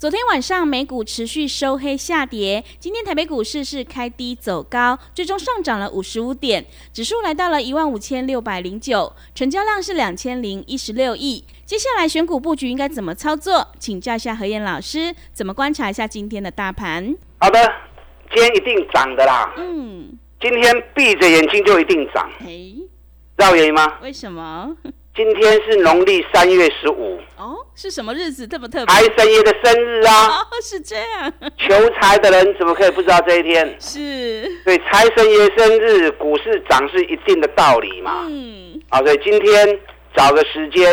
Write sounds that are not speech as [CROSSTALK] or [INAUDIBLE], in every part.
昨天晚上美股持续收黑下跌，今天台北股市是开低走高，最终上涨了五十五点，指数来到了一万五千六百零九，成交量是两千零一十六亿。接下来选股布局应该怎么操作？请教一下何燕老师，怎么观察一下今天的大盘？好的，今天一定涨的啦。嗯，今天闭着眼睛就一定涨。嘿，知道原因吗？为什么？今天是农历三月十五哦，是什么日子这么特别？财神爷的生日啊！哦，是这样。求财的人怎么可以不知道这一天？是。对，财神爷生日，股市涨是一定的道理嘛。嗯。啊，所以今天找个时间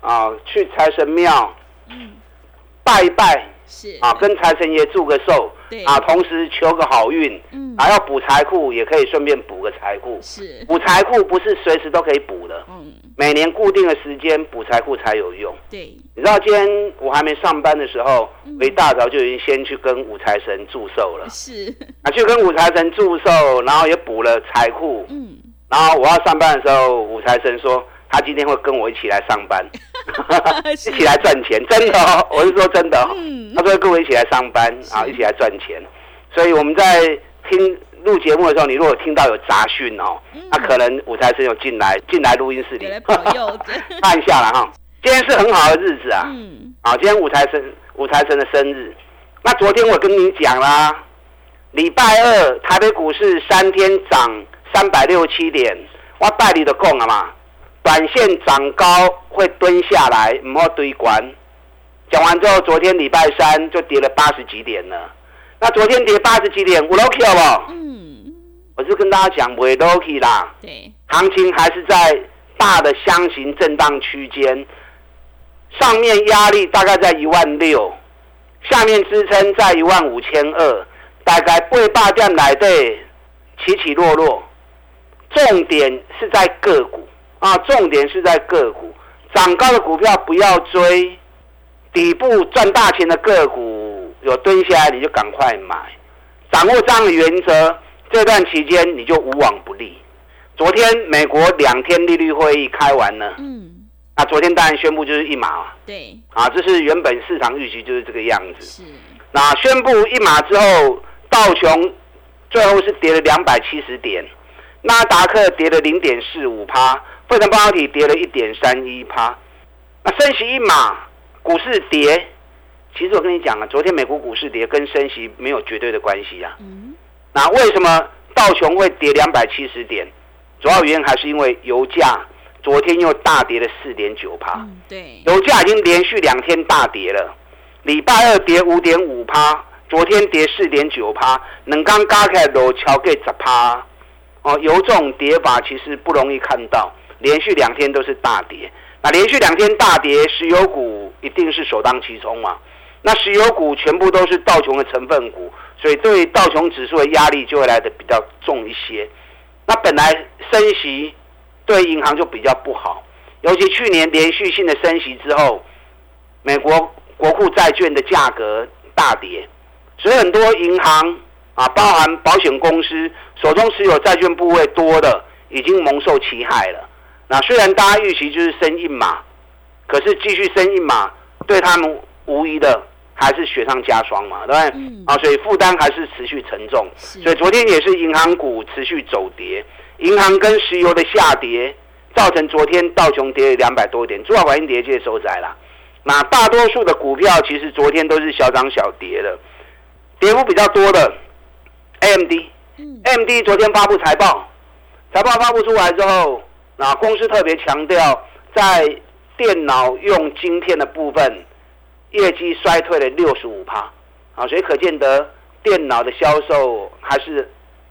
啊，去财神庙，嗯，拜一拜。是。啊，跟财神爷祝个寿，对。啊，同时求个好运，嗯，啊，要补财库也可以顺便补个财库，是。补财库不是随时都可以补的，嗯，每年固定的时间补财库才有用，对，你知道今天我还没上班的时候，我一大早就已经先去跟五财神祝寿了，是。啊，去跟五财神祝寿，然后也补了财库，嗯，然后我要上班的时候，五财神说。他今天会跟我一起来上班，[LAUGHS] 一起来赚钱，真的哦，[LAUGHS] 我是说真的哦。他说跟我一起来上班啊，一起来赚钱。所以我们在听录节目的时候，你如果听到有杂讯哦，那可能舞台神有进来进来录音室里，[LAUGHS] 看一下了哈。今天是很好的日子啊，嗯啊，今天舞台神舞台神的生日。那昨天我跟你讲啦，礼拜二台北股市三天涨三百六七点，我拜你的供了嘛。短线涨高会蹲下来，唔好堆关。讲完之后，昨天礼拜三就跌了八十几点了。那昨天跌八十几点，我 lucky 好不？嗯。我就跟大家讲，会 lucky 啦。对。行情还是在大的箱型震荡区间，上面压力大概在一万六，下面支撑在一万五千二，大概八百点来对，起起落落。重点是在个股。啊，重点是在个股，涨高的股票不要追，底部赚大钱的个股有蹲下来你就赶快买，掌握这样的原则，这段期间你就无往不利。昨天美国两天利率会议开完了，嗯，那昨天当然宣布就是一码，对，啊，这是原本市场预期就是这个样子，是。那宣布一码之后，道琼最后是跌了两百七十点，纳达克跌了零点四五趴。汇成半导体跌了一点三一趴，那升息一码，股市跌。其实我跟你讲啊，昨天美国股市跌跟升息没有绝对的关系啊。嗯。那为什么道琼会跌两百七十点？主要原因还是因为油价昨天又大跌了四点九趴。对。油价已经连续两天大跌了，礼拜二跌五点五趴，昨天跌四点九趴，能刚加起来都超过十趴。哦，油这种跌法其实不容易看到。连续两天都是大跌，那连续两天大跌，石油股一定是首当其冲嘛？那石油股全部都是道琼的成分股，所以对道琼指数的压力就会来的比较重一些。那本来升息对银行就比较不好，尤其去年连续性的升息之后，美国国库债券的价格大跌，所以很多银行啊，包含保险公司手中持有债券部位多的，已经蒙受其害了。那虽然大家预期就是升一码，可是继续升一码，对他们无疑的还是雪上加霜嘛，对不对？啊，所以负担还是持续沉重。所以昨天也是银行股持续走跌，银行跟石油的下跌，造成昨天道琼跌了两百多点，主要反映跌界收窄了。那大多数的股票其实昨天都是小涨小跌的，跌幅比较多的，AMD，AMD 昨天发布财报，财报发布出来之后。那公司特别强调，在电脑用晶片的部分，业绩衰退了六十五趴，啊，所以可见得电脑的销售还是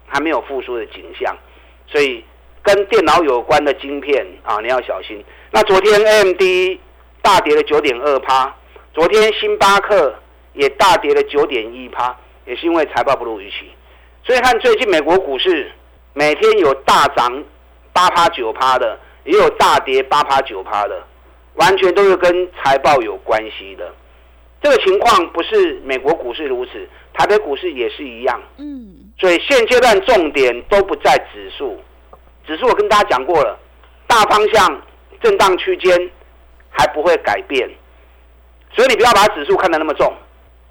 还没有复苏的景象。所以跟电脑有关的晶片啊，你要小心。那昨天 AMD 大跌了九点二趴，昨天星巴克也大跌了九点一趴，也是因为财报不如预期。所以看最近美国股市每天有大涨八趴九趴的，也有大跌八趴九趴的，完全都是跟财报有关系的。这个情况不是美国股市如此，台北股市也是一样。嗯，所以现阶段重点都不在指数，指数我跟大家讲过了，大方向震荡区间还不会改变，所以你不要把指数看得那么重。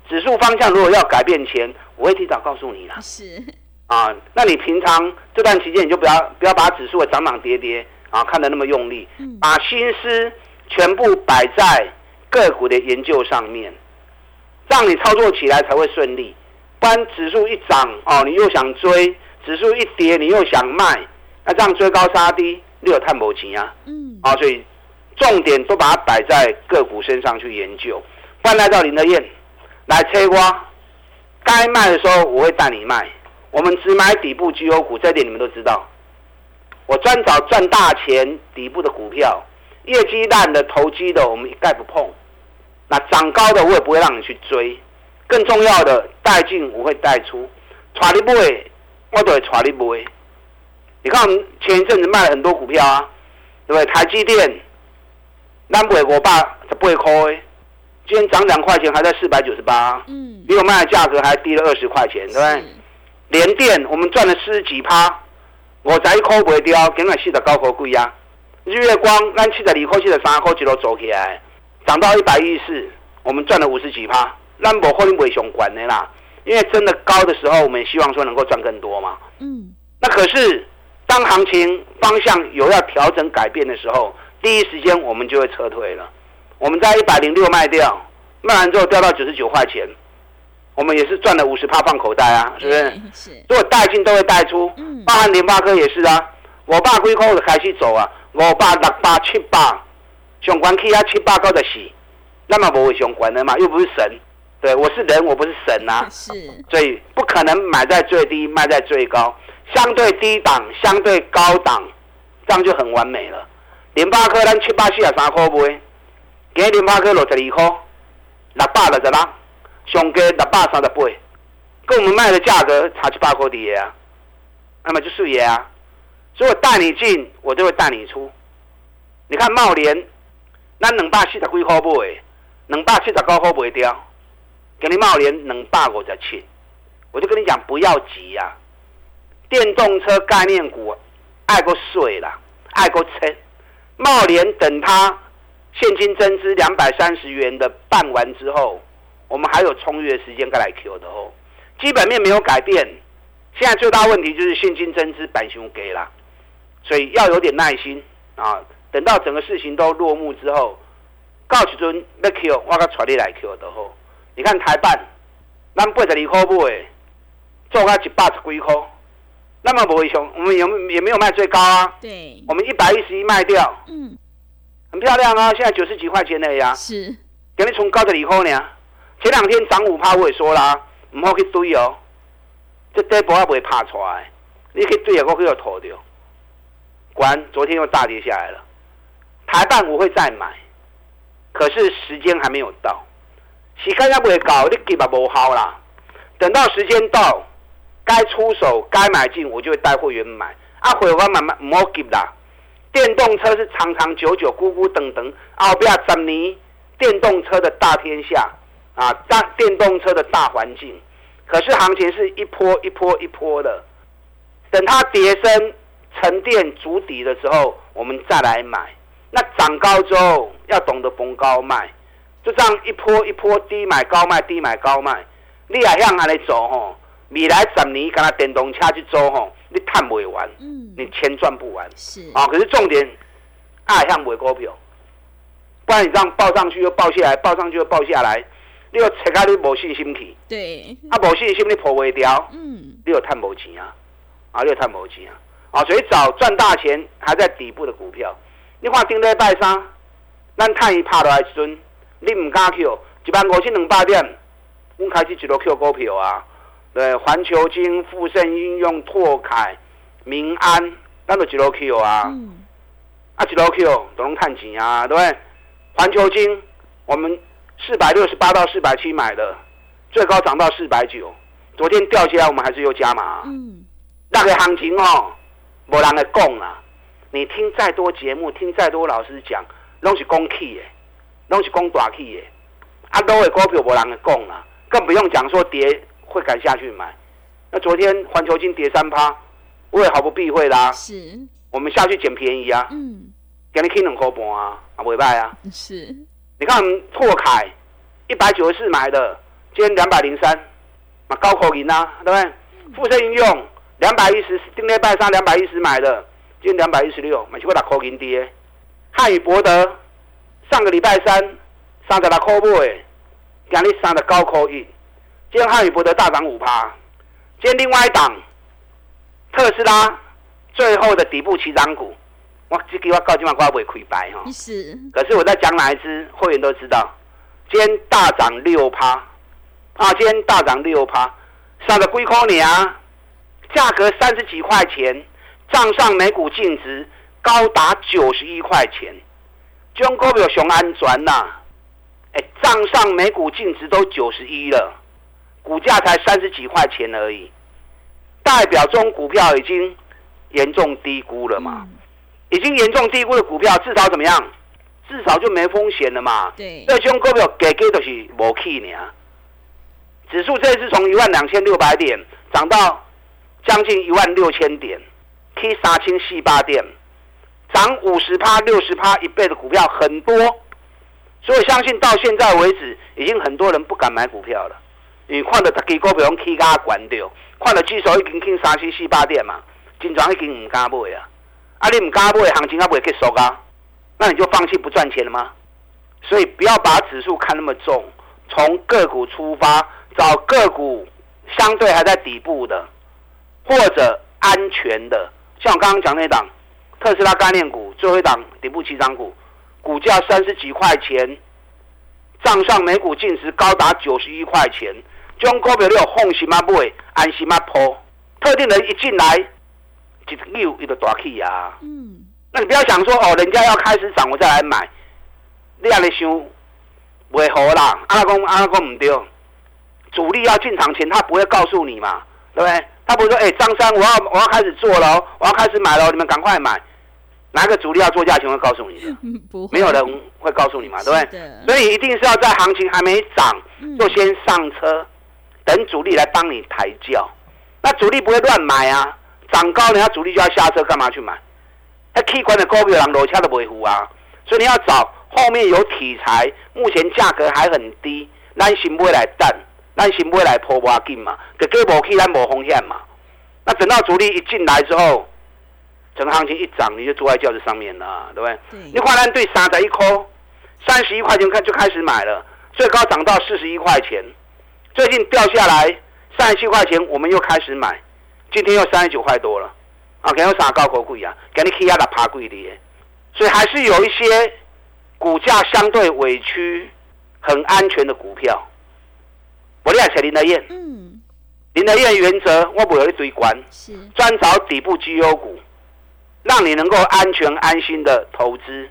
指数方向如果要改变前，我会提早告诉你啦。是啊，那你平常这段期间你就不要不要把指数的涨涨跌跌啊看得那么用力，把心思全部摆在。个股的研究上面，让你操作起来才会顺利。不然指数一涨哦，你又想追；指数一跌，你又想卖。那这样追高杀低，你有探不钱啊？嗯。啊，所以重点都把它摆在个股身上去研究。不然来到林德燕来切瓜，该卖的时候我会带你卖。我们只买底部绩优股，这点你们都知道。我专找赚大钱底部的股票。业绩烂的、投机的，我们一概不碰。那涨高的，我也不会让你去追。更重要的，带进我会带出，抓你不会，我都会抓你不会。你看，前一阵子卖了很多股票啊，对不对？台积电，南北我爸十八块，今天涨两块钱，还在四百九十八，嗯，比我卖的价格还低了二十块钱，对不对？联电，我们赚了四十几趴，我十一块不掉，今日四十九块贵啊。日月光，咱七十二块、七十三块一路走起来，涨到一百一十四，我们赚了五十几趴。咱无可能袂上管的啦，因为真的高的时候，我们希望说能够赚更多嘛。嗯。那可是当行情方向有要调整改变的时候，第一时间我们就会撤退了。我们在一百零六卖掉，卖完之后掉到九十九块钱，我们也是赚了五十趴放口袋啊，是不是？是。如果带进都会带出，嗯，包含联发科也是啊。我爸归空就开始走啊。五百、六百、七百，上关去啊七百高的死，那么不会上关的嘛？又不是神，对我是人，我不是神呐。是，所以不可能买在最低，卖在最高，相对低档，相对高档，这样就很完美了。联发科咱七百四啊三块卖，今日联发科六十二块，六百六十六，上价六百三十八，跟我们卖的价格差七八块的啊，那么就是也啊。所以我带你进，我就会带你出。你看茂联，那两百四十几块买，两百七十九块卖掉，给你茂联两百五十七，我就跟你讲不要急呀。电动车概念股爱过水啦，爱过车。茂联等它现金增资两百三十元的办完之后，我们还有充裕的时间再来 Q 的哦。基本面没有改变，现在最大问题就是现金增资板熊给了。所以要有点耐心啊！等到整个事情都落幕之后，告时阵要 Q，我甲传你来 Q 都好。你看台办，咱八十二块买，做到一百十几块，那么不会凶，我们有也没有卖最高啊。对，我们一百一十一卖掉，嗯，很漂亮啊！现在九十几块钱的呀，是，给你从高十二块呢。前两天涨五趴，我也说啦，唔好去追哦，这底部也不会拍出来，你去追啊，我去要吐掉。果然，昨天又大跌下来了。台半我会再买，可是时间还没有到。时间也不会搞，你急嘛不好啦。等到时间到，该出手、该买进，我就会带会员买。啊，会员慢慢唔好急啦。电动车是长长久久、咕咕等等，后边十年电动车的大天下啊，大电动车的大环境。可是行情是一波一波一波的，等它跌升。沉淀筑底的时候，我们再来买。那涨高之后，要懂得逢高卖，就这样一波一波低买高卖，低买高卖。你也向安尼走吼，未来十年，跟他电动车去走吼，你赚不完，嗯，你钱赚不完。是啊，可是重点，爱向买股票，不然你这样报上去又报下来，报上去又报下来，你要切开你无信心去。对。啊，无信心你破未掉，嗯，你又赚无钱啊，啊，你又赚无钱啊。啊，所以找赚大钱还在底部的股票，你看顶礼拜三，咱看一拍落来时阵，你唔敢 Q，一万五千两百点，我开始一路 Q 股票啊，对，环球金、富盛应用、拓凯、民安咱就一路 Q 啊，嗯，啊一路 Q 都能看钱啊，对不对？环球金我们四百六十八到四百七买的，最高涨到四百九，昨天掉下来我们还是又加码。嗯，那个行情哦，没人来讲啊。你听再多节目，听再多老师讲，拢是讲气的，拢是讲大气的。啊，都的股票没人来讲啊，更不用讲说跌会敢下去买。那昨天环球金跌三趴，我也毫不避讳啦。是，我们下去捡便宜啊，嗯，给你 K 两块半啊，啊不败啊。是，你看拓凯一百九十四买的，今天两百零三，嘛高口银啊，对不对？富盛应用两百一十，丁内拜三两百一十买的，今天两百一十六，买去过打口银跌。汉语博德上个礼拜三三十六块买，今日三十九块一，今天汉语博德大涨五趴。今天另外一档特斯拉最后的底部起涨股，我这句我告今晚我也不会亏白哈。是，可是我在讲哪一支，会员都知道。今天大涨六趴，啊，今天大涨六趴，上个龟壳年，价格三十几块钱，账上每股净值高达九十一块钱，这种股票熊安全呐，哎，账上每股净值都九十一了，股价才三十几块钱而已，代表这种股票已经严重低估了嘛。已经严重低估的股票，至少怎么样？至少就没风险了嘛。对，这种股票给给都是无去呢。指数这次从一万两千六百点涨到将近一万六千点，K 杀青四八点，涨五十趴、六十趴一倍的股票很多，所以相信到现在为止，已经很多人不敢买股票了。你看到大家股票用 K 加管掉，看到指数已经去三七四八点嘛，金庄已经唔敢买啊。啊，你唔敢买，行情还不会结束啊？那你就放弃不赚钱了吗？所以不要把指数看那么重，从个股出发，找个股相对还在底部的，或者安全的。像我刚刚讲那档特斯拉概念股，最后一档底部起涨股，股价三十几块钱，账上每股净值高达九十一块钱，这种股票你有放心吗？买，安心吗？抛，特定人一进来，一溜一个大气啊！嗯，那你不要想说哦，人家要开始涨我再来买，你安尼想，袂好啦。阿拉公阿拉公唔对，主力要进场前他不会告诉你嘛，对不对？他不会说，哎、张三，我要我要开始做了哦，我要开始买了，你们赶快买。哪个主力要做价钱会告诉你的？[LAUGHS] 没有人会告诉你嘛，对不对？所以一定是要在行情还没涨嗯就先上车，等主力来帮你抬轿。那主力不会乱买啊，涨高人家主力就要下车，干嘛去买？那 K 管的股票人楼下都不会糊啊，所以你要找后面有题材，目前价格还很低，咱先买来等，咱先买来破挖紧嘛，给给无去咱无风险嘛。那等到主力一进来之后，整个行情一涨，你就坐在轿子上面了，对不对？对你看咱对三十一块，三十一块钱看就开始买了，最高涨到四十一块钱，最近掉下来三十七块钱，我们又开始买，今天又三十九块多了，啊，给有啥高口贵啊？给你 K 压的爬贵的，所以还是有一些股价相对委屈、很安全的股票。我厉害林德燕，嗯，林德燕原则我不有一堆关。是，专找底部绩优股，让你能够安全安心的投资，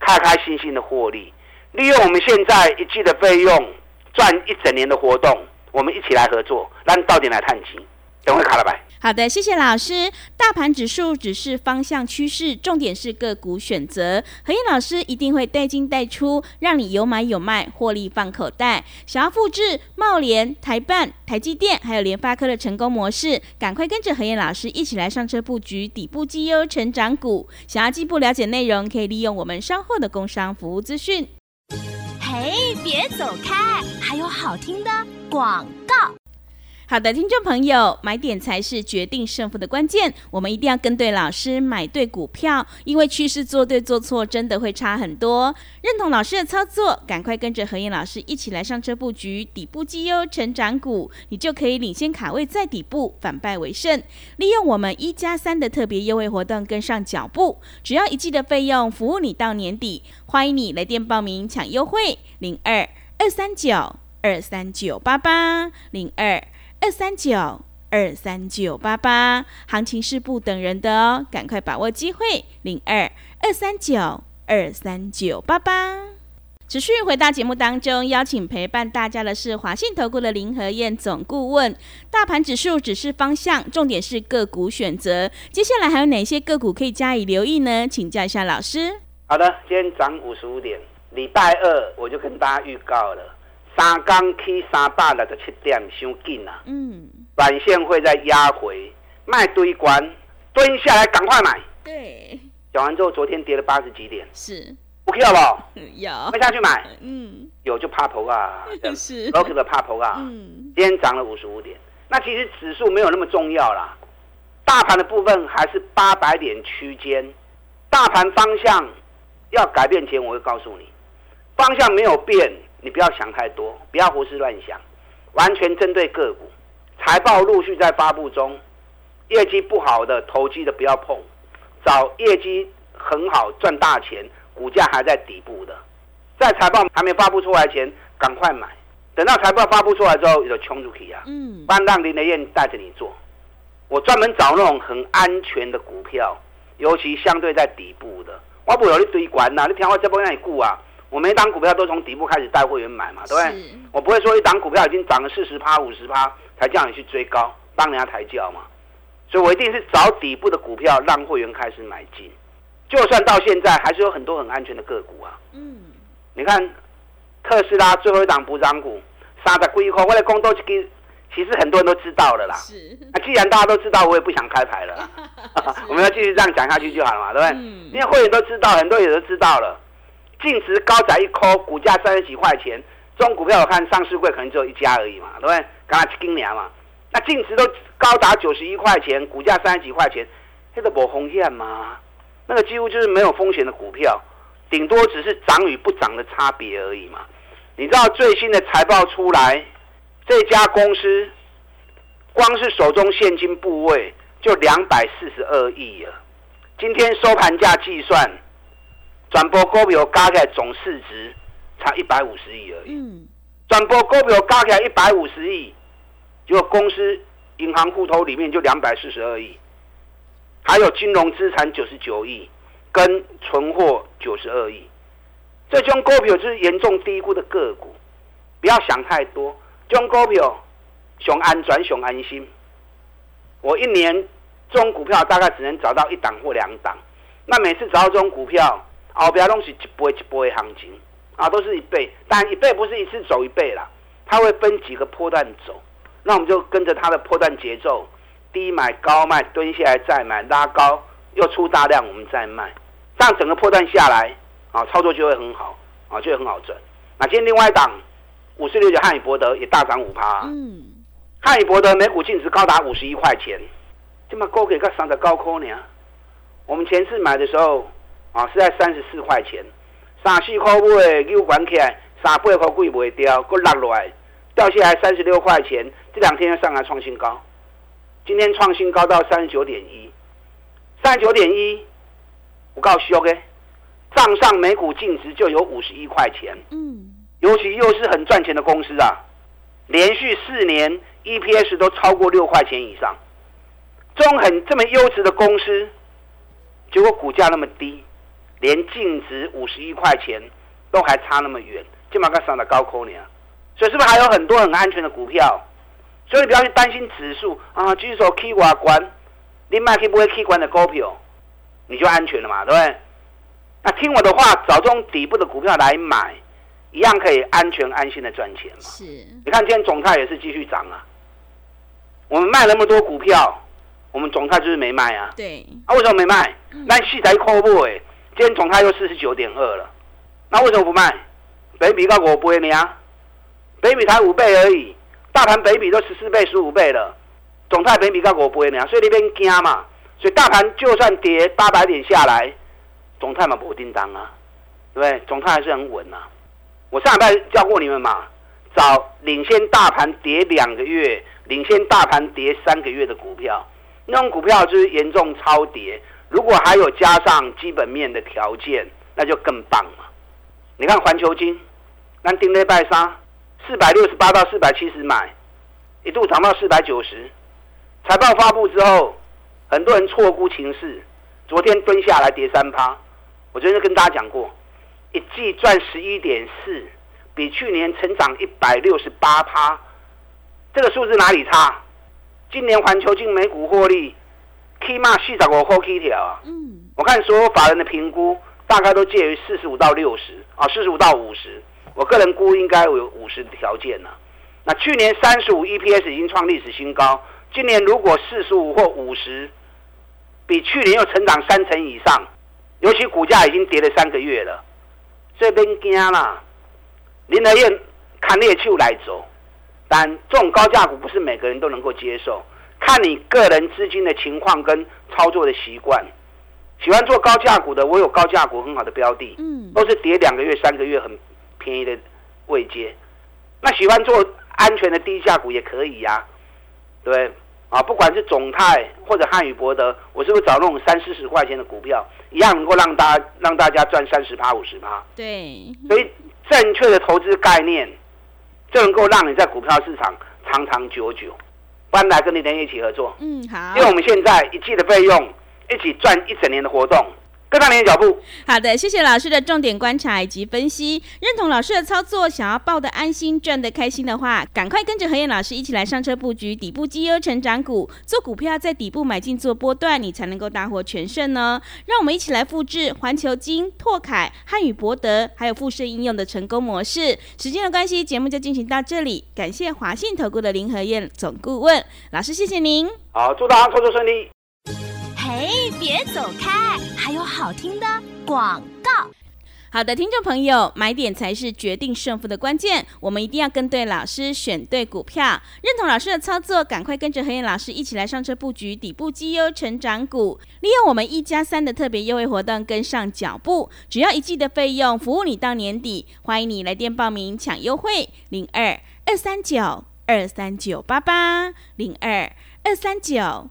开开心心的获利。利用我们现在一季的费用赚一整年的活动，我们一起来合作，让到底来探金。等会卡了吧。好的，谢谢老师。大盘指数只是方向趋势，重点是个股选择。何燕老师一定会带进带出，让你有买有卖，获利放口袋。想要复制茂联、台办、台积电还有联发科的成功模式，赶快跟着何燕老师一起来上车布局底部绩优成长股。想要进一步了解内容，可以利用我们稍后的工商服务资讯。嘿，别走开，还有好听的广告。好的，听众朋友，买点才是决定胜负的关键。我们一定要跟对老师，买对股票，因为趋势做对做错真的会差很多。认同老师的操作，赶快跟着何燕老师一起来上车布局底部绩优成长股，你就可以领先卡位在底部，反败为胜。利用我们一加三的特别优惠活动，跟上脚步，只要一季的费用，服务你到年底。欢迎你来电报名抢优惠，零二二三九二三九八八零二。二三九二三九八八，行情是不等人的哦，赶快把握机会，零二二三九二三九八八。持续回到节目当中，邀请陪伴大家的是华信投顾的林和燕总顾问。大盘指数只是方向，重点是个股选择。接下来还有哪些个股可以加以留意呢？请教一下老师。好的，今天涨五十五点，礼拜二我就跟大家预告了，三刚 K 三百六十七点，伤紧啊。嗯，短线会再压回，卖堆关，蹲下来赶快买。对，讲完之后，昨天跌了八十几点，是。不 K 好不？好？有，快下去买，嗯，有就怕头啊，[LAUGHS] 是 l o k 的怕头啊。嗯，今天涨了五十五点，那其实指数没有那么重要啦，大盘的部分还是八百点区间，大盘方向要改变前，我会告诉你，方向没有变，你不要想太多，不要胡思乱想，完全针对个股，财报陆续在发布中，业绩不好的投机的不要碰，找业绩很好赚大钱，股价还在底部的，在财报还没发布出来前，赶快买。等到财报发布出来之后，就冲出去啊！嗯，班让林德燕带着你做，我专门找那种很安全的股票，尤其相对在底部的。我不有一堆管呐，你听我这波让你顾啊！我每一档股票都从底部开始带会员买嘛，对不对？我不会说一档股票已经涨了四十趴、五十趴才叫你去追高，帮人家抬轿嘛。所以我一定是找底部的股票，让会员开始买进。就算到现在，还是有很多很安全的个股啊。嗯，你看特斯拉最后一档补涨股，三十几块，我的公都其其实很多人都知道了啦。是，那既然大家都知道，我也不想开牌了 [LAUGHS] [LAUGHS] 啦。我们要继续这样讲下去就好了嘛，对不对？嗯因为会员都知道，很多人都知道了。净值高载一抠，股价三十几块钱，这种股票我看上市柜可能只有一家而已嘛，对不对？刚才今年嘛，那净值都高达九十一块钱，股价三十几块钱，那个没风险吗？那个几乎就是没有风险的股票，顶多只是涨与不涨的差别而已嘛。你知道最新的财报出来，这家公司光是手中现金部位就两百四十二亿了。今天收盘价计算，转播股票加起来总市值才一百五十亿而已。嗯，转播股票加起来一百五十亿，结果公司银行户头里面就两百四十二亿，还有金融资产九十九亿，跟存货九十二亿。这种股票就是严重低估的个股，不要想太多。这种股票熊安转、熊安心。我一年这种股票大概只能找到一档或两档，那每次找到这种股票，后边拢是一波一波的行情啊，都是一倍，但一倍不是一次走一倍啦，它会分几个波段走，那我们就跟着它的波段节奏，低买高卖，蹲下来再买，拉高又出大量，我们再卖，这样整个波段下来啊，操作就会很好啊，就会很好赚。那今天另外一档五十六九汉语博德也大涨五趴、嗯，汉语博德每股净值高达五十一块钱，这么高给个三十高科呢？我们前次买的时候啊是在三十四块钱，三四块买，又管起来，三八块贵卖掉，搁落落来，掉下来三十六块钱，这两天又上来创新高，今天创新高到三十九点一，三十九点一，我告诉你，账上每股净值就有五十一块钱。嗯，尤其又是很赚钱的公司啊，连续四年 EPS 都超过六块钱以上，这种很这么优质的公司，结果股价那么低，连净值五十一块钱都还差那么远，金马个上的高空呢，所以是不是还有很多很安全的股票？所以你不要去担心指数啊，举手 K 瓦关，你卖去不会 K 关的股票，你就安全了嘛，对不对？那听我的话，找这种底部的股票来买。一样可以安全安心的赚钱嘛？是，你看今天总泰也是继续涨啊。我们卖那么多股票，我们总泰就是没卖啊。对，啊，为什么没卖？那细才扣不哎，今天总泰又四十九点二了，那为什么不卖？北比到五倍呢？北比才五倍而已，大盘北比都十四倍、十五倍了，总泰北比到五倍呢，所以你别惊嘛。所以大盘就算跌八百点下来，总泰嘛不叮当啊，对不对？总泰还是很稳啊。我上礼拜教过你们嘛，找领先大盘跌两个月、领先大盘跌三个月的股票，那种股票就是严重超跌。如果还有加上基本面的条件，那就更棒了。你看环球金，那丁类拜沙四百六十八到四百七十买，一度涨到四百九十，财报发布之后，很多人错估情势，昨天蹲下来跌三趴。我昨天跟大家讲过，一季赚十一点四，比去年成长一百六十八趴，这个数字哪里差？今年环球金美股获利起码四十五块起条啊！嗯，我看所有法人的评估大概都介于四十五到六十啊，四十五到五十。我个人估应该有五十的条件呢。那去年三十五 EPS 已经创历史新高，今年如果四十五或五十，比去年又成长三成以上，尤其股价已经跌了三个月了，这边惊啦！林德燕看猎秋来走，但这种高价股不是每个人都能够接受，看你个人资金的情况跟操作的习惯。喜欢做高价股的，我有高价股很好的标的，嗯，都是跌两个月、三个月很便宜的位阶。那喜欢做安全的低价股也可以呀，对啊，不管是总泰或者汉语博德，我是不是找那种三四十块钱的股票，一样能够让大家让大家赚三十趴、五十趴？对，所以正确的投资概念，就能够让你在股票市场长长久久。搬来跟你连一起合作，嗯，好，因为我们现在一季的费用。一起赚一整年的活动，跟上您的脚步。好的，谢谢老师的重点观察以及分析，认同老师的操作，想要抱得安心、赚得开心的话，赶快跟着何燕老师一起来上车布局底部绩优成长股，做股票在底部买进做波段，你才能够大获全胜呢。让我们一起来复制环球金、拓凯、汉语博德还有富盛应用的成功模式。时间的关系，节目就进行到这里，感谢华信投顾的林和燕总顾问老师，谢谢您。好，祝大家操作顺利。嘿，别走开！还有好听的广告。好的，听众朋友，买点才是决定胜负的关键。我们一定要跟对老师，选对股票，认同老师的操作，赶快跟着何燕老师一起来上车布局底部绩优成长股，利用我们一加三的特别优惠活动跟上脚步。只要一季的费用，服务你到年底。欢迎你来电报名抢优惠，零二二三九二三九八八零二二三九。